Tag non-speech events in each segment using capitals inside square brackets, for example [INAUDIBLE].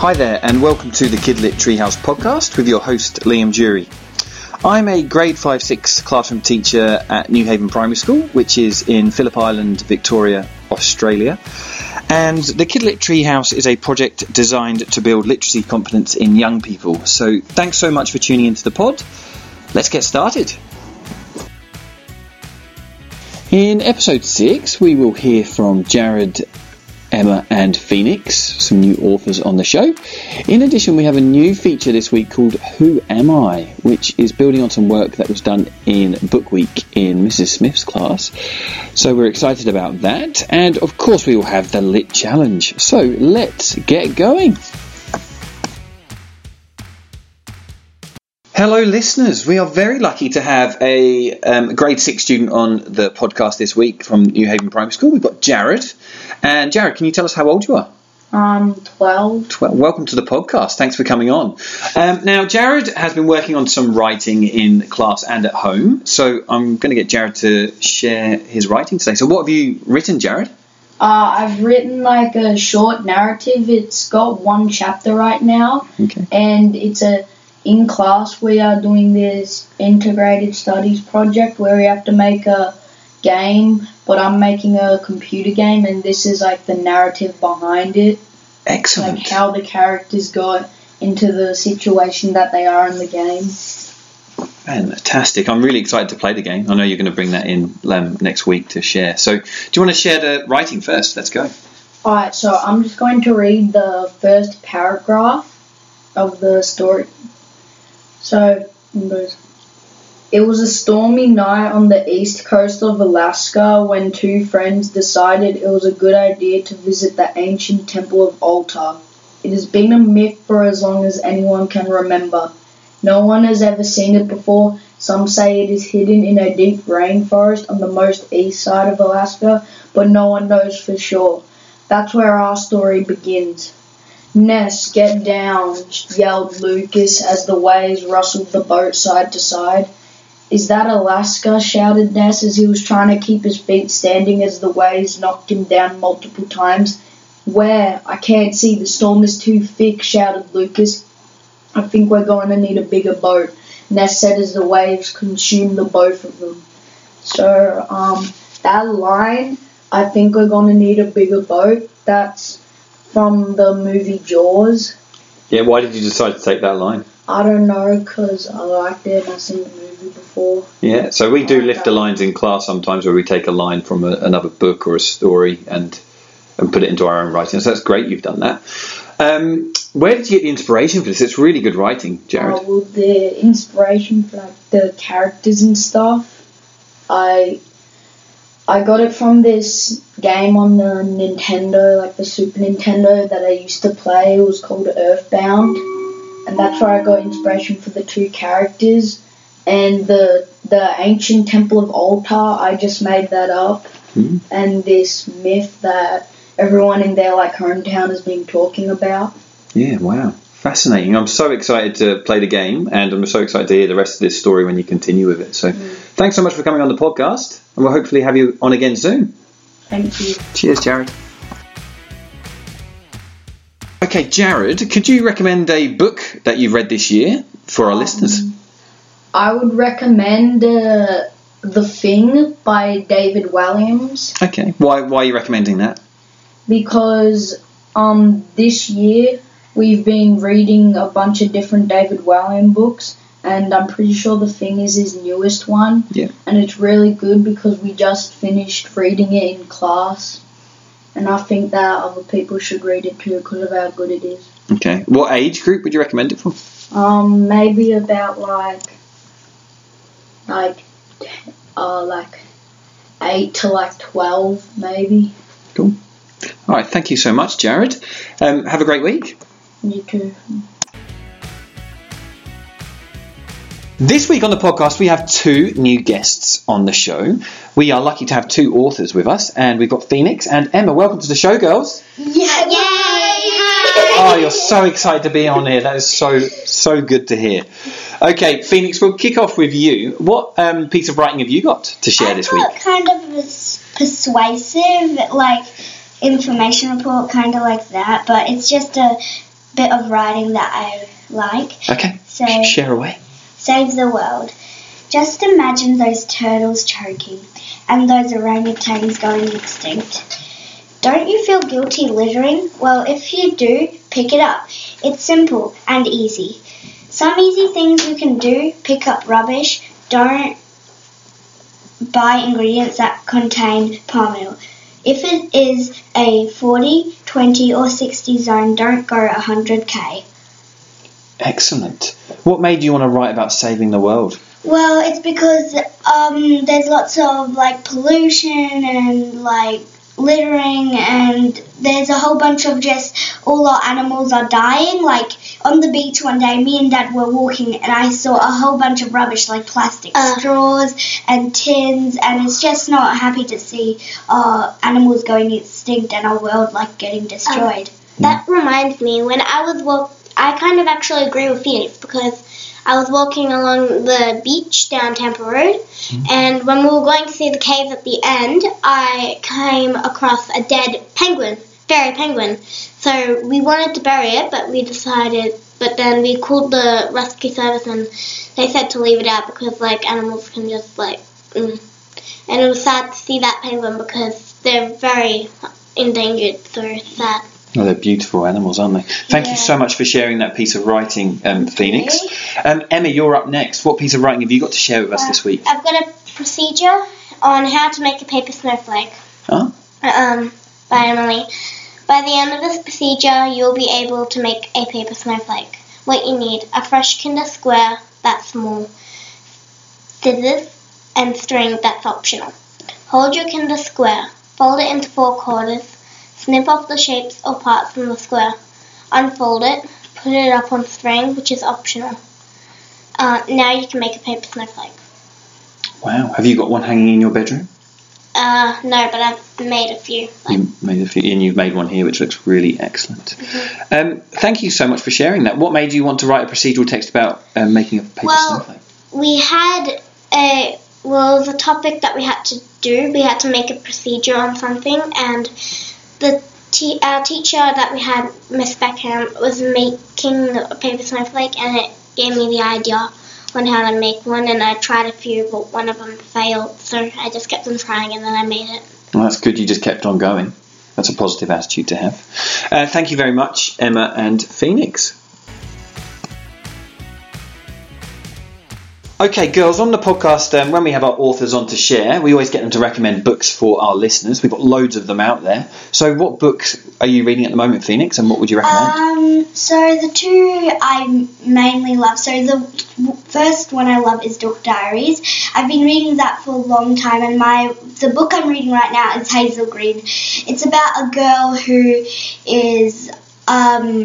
Hi there, and welcome to the Kidlit Treehouse podcast with your host, Liam Jury. I'm a grade 5 6 classroom teacher at Newhaven Primary School, which is in Phillip Island, Victoria, Australia. And the Kidlit Treehouse is a project designed to build literacy competence in young people. So thanks so much for tuning into the pod. Let's get started. In episode 6, we will hear from Jarrod Emma and Phoenix, some new authors on the show. In addition, we have a new feature this week called Who Am I, which is building on some work that was done in Book Week in Mrs. Smith's class. So we're excited about that. And of course, we will have the Lit Challenge. So let's get going. Hello, listeners. We are very lucky to have a um, grade six student on the podcast this week from Newhaven Primary School. We've got Jarrod. And Jarrod, can you tell us how old you are? Um, 12. 12. Welcome to the podcast. Thanks for coming on. Um, now, Jarrod has been working on some writing in class and at home. So I'm going to get Jarrod to share his writing today. So, what have you written, Jared? Uh, I've written like a short narrative. It's got one chapter right now. Okay. And it's a in class we are doing this integrated studies project where we have to make a game, but I'm making a computer game, and this is like the narrative behind it, Excellent. like how the characters got into the situation that they are in the game. Fantastic. I'm really excited to play the game. I know you're going to bring that in um, next week to share. So, do you want to share the writing first? Let's go. Alright, so I'm just going to read the first paragraph of the story. So, it was a stormy night on the east coast of Alaska when two friends decided it was a good idea to visit the ancient temple of Altar. It has been a myth for as long as anyone can remember. No one has ever seen it before. Some say it is hidden in a deep rainforest on the most east side of Alaska, but no one knows for sure. That's where our story begins. Ness, get down, yelled Lucas as the waves rustled the boat side to side. Is that Alaska? shouted Ness as he was trying to keep his feet standing as the waves knocked him down multiple times. Where? I can't see. The storm is too thick, shouted Lucas. I think we're going to need a bigger boat, Ness said as the waves consumed the both of them. So, um, that line, I think we're going to need a bigger boat. That's from the movie Jaws. Yeah, why did you decide to take that line? I don't know because I liked it and I've seen the movie before. Yeah, so we do lift the lines in class sometimes where we take a line from a, another book or a story and and put it into our own writing. So that's great you've done that. Um, where did you get the inspiration for this? It's really good writing, Jarrod. Uh, well, the inspiration for like the characters and stuff, I I got it from this game on the Nintendo, like the Super Nintendo that I used to play. It was called Earthbound, and that's where I got inspiration for the two characters. And the the ancient temple of Altar, I just made that up. Hmm. And this myth that everyone in their like hometown has been talking about. Yeah, wow. Fascinating. I'm so excited to play the game and I'm so excited to hear the rest of this story when you continue with it. So thanks so much for coming on the podcast and we'll hopefully have you on again soon. Thank you. Cheers, Jarrod. Okay, Jarrod, could you recommend a book that you've read this year for our listeners? I would recommend uh, The Thing by David Walliams Okay, why, why are you recommending that? because um this year we've been reading a bunch of different David Walliams books and I'm pretty sure The Thing is his newest one. Yeah. And it's really good because we just finished reading it in class. And I think that other people should read it too because of how good it is. Okay, what age group would you recommend it for? Um, maybe about like, like, uh, like eight to like twelve, maybe. Cool. All right, thank you so much, Jarrod. Um, have a great week. You too. This week on the podcast, we have two new guests on the show. We are lucky to have two authors with us, and we've got Phoenix and Emma. Welcome to the show, girls. Yay! Oh, you're so excited to be on here. That is so so good to hear. Okay, Phoenix, we'll kick off with you. What um, piece of writing have you got to share I this thought week? kind of pers- persuasive, like information report, kind of like that. But it's just a bit of writing that I like. Okay. So Share away. save the world. Just imagine those turtles choking and those orangutans going extinct. Don't you feel guilty littering? Well, if you do, pick it up. It's simple and easy. Some easy things you can do pick up rubbish. Don't buy ingredients that contain palm oil. If it is a 40, 20, or 60 zone, don't go 100k. Excellent. What made you want to write about saving the world? Well, it's because um, there's lots of like pollution and like littering, and there's a whole bunch of just all our animals are dying. Like on the beach one day, me and Dad were walking, and I saw a whole bunch of rubbish like plastic Uh. straws and tins, and it's just not happy to see our animals going extinct and our world like getting destroyed. That reminds me, when I was walk, I kind of actually agree with Phoenix because I was walking along the beach down Tampa Road, and when we were going to see the cave at the end, I came across a dead penguin, fairy penguin. So we wanted to bury it, but we decided, but then we called the rescue service, and they said to leave it out because like animals can just like, mm. and it was sad to see that penguin because they're very endangered. So sad. Oh, they're beautiful animals, aren't they? Thank you so much for sharing that piece of writing, um, Phoenix. Um, Emma, you're up next. What piece of writing have you got to share with us this week? I've got a procedure on how to make a paper snowflake Oh, um, by Emily. By the end of this procedure, you'll be able to make a paper snowflake. What you need a fresh Kinder square that's small, scissors, and string that's optional. Hold your Kinder square, fold it into four quarters, snip off the shapes or parts from the square, unfold it, put it up on string, which is optional. Uh, now you can make a paper snowflake. wow. Have you got one hanging in your bedroom? Uh, no, but I've made a few. Like, You made a few, and you've made one here, which looks really excellent. Um, thank you so much for sharing that. What made you want to write a procedural text about um, making a paper Well, snowflake? we had a well, the topic that we had to do. We had to make a procedure on something, and the our teacher that we had, Miss Beckham, was making a paper snowflake, and it gave me the idea on how to make one. And I tried a few, but one of them failed, so I just kept on trying, and then I made it. Well, that's good. You just kept on going. That's a positive attitude to have. Uh, thank you very much, Emma and Phoenix. Okay, girls, on the podcast, um, when we have our authors on to share, we always get them to recommend books for our listeners. We've got loads of them out there. So, what books are you reading at the moment, Phoenix, and what would you recommend? Um, so the two I mainly love. So the first one I love is Dork Diaries. I've been reading that for a long time, and my the book I'm reading right now is Hazel Green. It's about a girl who is um,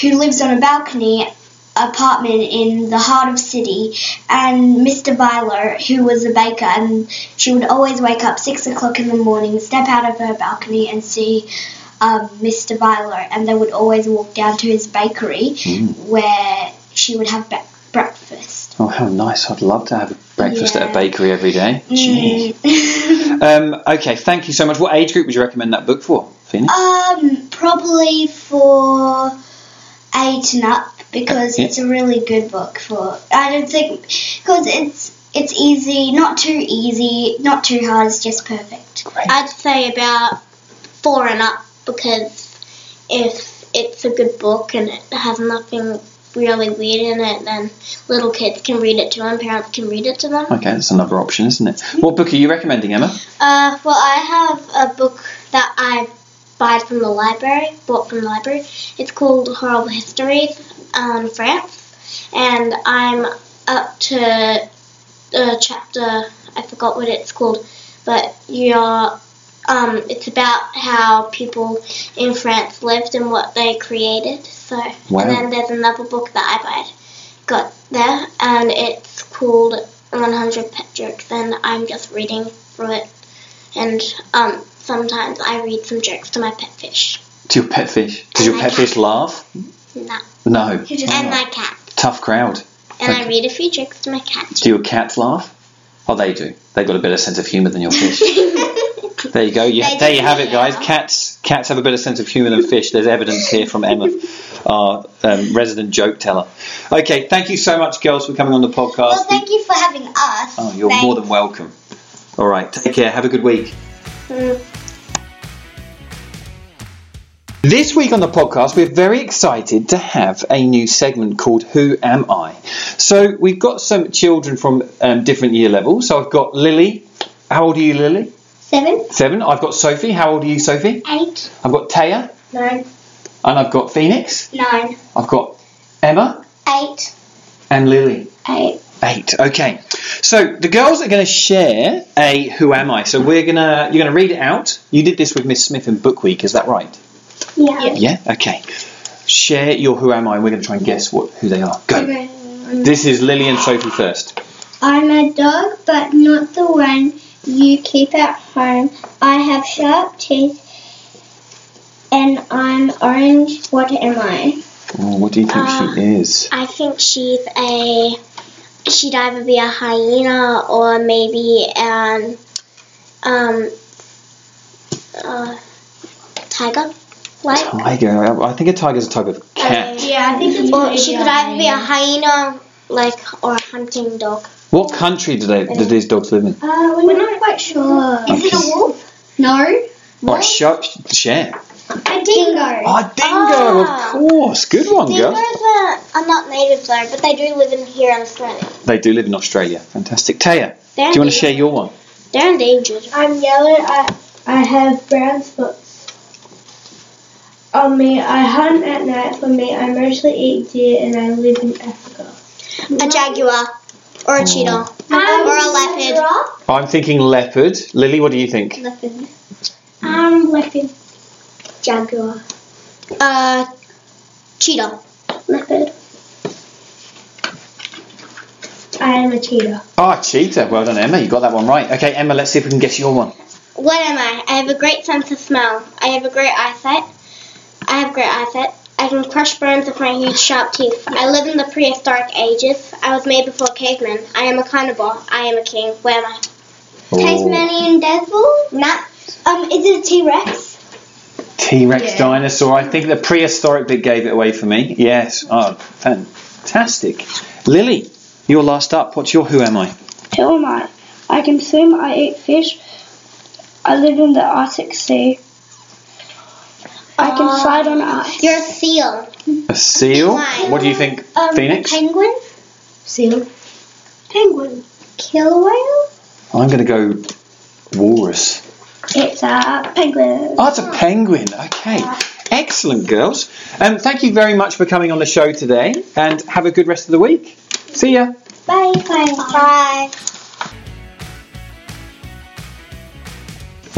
who lives on a balcony apartment in the heart of city and Mr. Viola who was a baker and she would always wake up six o'clock in the morning step out of her balcony and see um, Mr. Viola and they would always walk down to his bakery where she would have be- breakfast oh, how nice. I'd love to have a breakfast at a bakery every day. Mm. [LAUGHS] Um, okay, thank you so much. What age group would you recommend that book for, Phoenix? um probably for eight and up because Yeah. it's a really good book for I don't think because it's it's easy not too easy not too hard it's just perfect Great. I'd say about four and up because if it's a good book and it has nothing really weird in it, then little kids can read it to them, parents can read it to them. Okay, that's another option, isn't it? What book are you recommending, Emma? Uh, well, I have a book that I bought from the library, bought from the library. It's called Horrible Histories um, France, and I'm up to uh, chapter, I forgot what it's called, but you're, um, it's about how people in France lived and what they created. So, Wow. and then there's another book that I bought, got there, and it's called 100 Pet Jokes, and I'm just reading through it. And um, sometimes I read some jokes to my pet fish. To your pet fish. Does your pet cat. fish laugh? No. No. You just- And my cat. Tough crowd. And I read a few jokes to my cat. Do your cats laugh? Oh, they do. They've got a better sense of humour than your fish. [LAUGHS] there you go. They there you have it, guys. Cats Cats have a better sense of humour than fish. There's evidence here from Emma, our um, resident joke teller. Okay, thank you so much, girls, for coming on the podcast. Well, thank you for having us. oh, you're more than welcome. All right, take care. Have a good week. This week on the podcast, we're very excited to have a new segment called Who Am I? So, we've got some children from um, different year levels. So, I've got Lily. How old are you, Lily? Seven, Seven. I've got Sophie. How old are you, Sophie? eight, I've got Taya. Nine. And I've got Phoenix. nine, I've got Emma eight, and Lily. eight. Eight. Okay. So the girls are going to share a Who Am I? So we're gonna you're gonna read it out. You did this with Miss Smith in Book Week. Is that right? Yeah. Yeah. Okay. Share your Who Am I? We're going to try and guess what who they are. Go. This is Lily and Sophie first. I'm a dog, but not the one you keep at home. I have sharp teeth and I'm orange. What am I? Oh, what do you think Uh, she is? I think she's a. She'd either be a hyena or maybe an um uh, tiger. Like, Tiger. I I think a tiger is a type of cat. Yeah, I think it's or she could either be a hyena, like, or a hunting dog. What country do they do these dogs live in? Uh, we're, not quite sure. Is it a wolf? No. Right, show, share. A dingo. Oh, dingo, Ah. of course. Good one, girls. Dingoes are, are not native though, but they do live in here in Australia. They do live in Australia. Fantastic. Taya, They're do you want to share your one? They're endangered. I'm yellow. I, I have brown spots on me. I hunt at night. For me, I mostly eat deer and I live in Africa. A jaguar or a cheetah Um, or a leopard. I'm thinking leopard. Lily, what do you think? Leopard. I'm leopard. Jaguar. Uh, cheetah. Leopard. I am a cheetah. Ah, cheetah. Well done, Emma. You got that one right. Okay, Emma, let's see if we can guess your one. What am I? I have a great sense of smell. I have a great eyesight. I have great eyesight. I can crush bones with my huge sharp teeth. I live in the prehistoric ages. I was made before cavemen. I am a carnivore. I am a king. Where am I? Tasmanian devil? Nah. Um, is it a T-Rex? T Rex Yeah. dinosaur. I think the prehistoric bit gave it away for me. Yes. Oh, fantastic. Lily, you're last up. What's your Who Am I? Who am I? I can swim. I eat fish. I live in the Arctic Sea. I can slide on ice. You're a seal. A seal. Why? What do you think, Um, Phoenix? Penguin? Seal. Penguin. Killer whale? I'm going to go walrus. It's a penguin. Oh, it's a penguin. Okay. Excellent, girls. Um, thank you very much for coming on the show today and have a good rest of the week. See ya. Bye. Bye. Bye.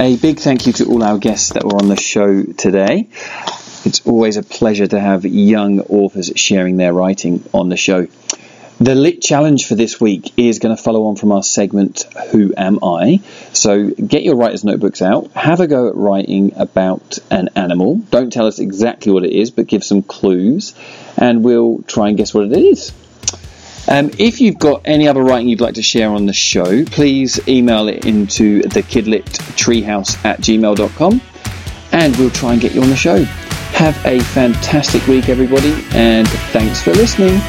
A big thank you to all our guests that were on the show today. It's always a pleasure to have young authors sharing their writing on the show. The lit challenge for this week is going to follow on from our segment Who Am I? So get your writer's notebooks out, have a go at writing about an animal. Don't tell us exactly what it is, but give some clues, and we'll try and guess what it is. Um, if you've got any other writing you'd like to share on the show, please email it into the kidlittreehouse at gmail.com and we'll try and get you on the show. Have a fantastic week, everybody, and thanks for listening.